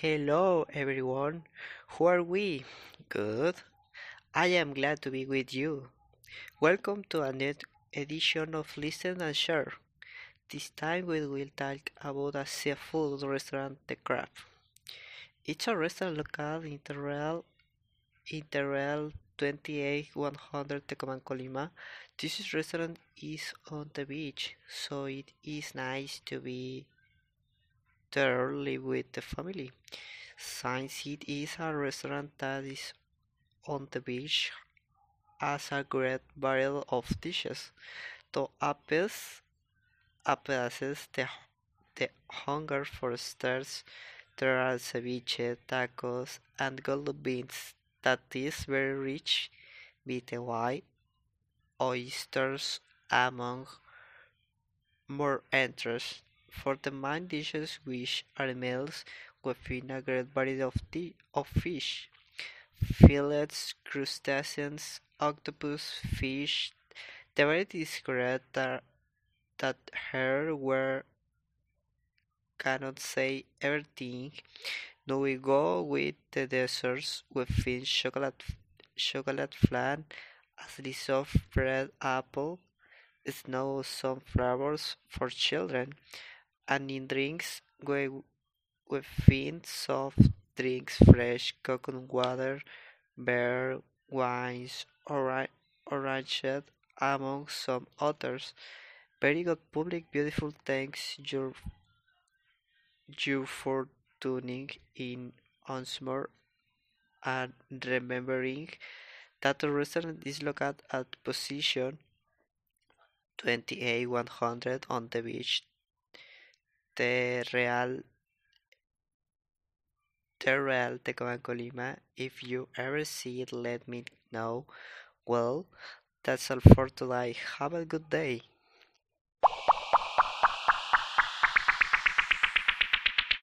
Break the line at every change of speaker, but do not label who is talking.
Hello everyone, who are we? Good. I am glad to be with you. Welcome to a new edition of Listen and Share. This time we will talk about a seafood restaurant, The Crab. It's a restaurant located in the Real, in the Real 28100 Tecomán, Colima. This restaurant is on the beach, so it is nice to be there live with the family. Since it is a restaurant that is on the beach, has a great variety of dishes. To appease, appeases the, the hunger for stars, there are ceviche, tacos, and golden beans that is very rich with white oysters among more interests. For the main dishes which are meals within a great variety of, di- of fish, fillets, crustaceans, octopus, fish. The variety is great that, that here we cannot say everything. Now we go with the desserts within chocolate chocolate flan, a slice of bread apple, snow some flowers for children, and in drinks we find soft drinks fresh coconut water, beer, wines, ora- orange, among some others. Very good public, beautiful. Thanks you, you for tuning in once more and remembering that the restaurant is located at position 28100 on the beach. The Real the Real Tecomán Colima. If you ever see it, let me know. Well, that's all for today. Have a good day.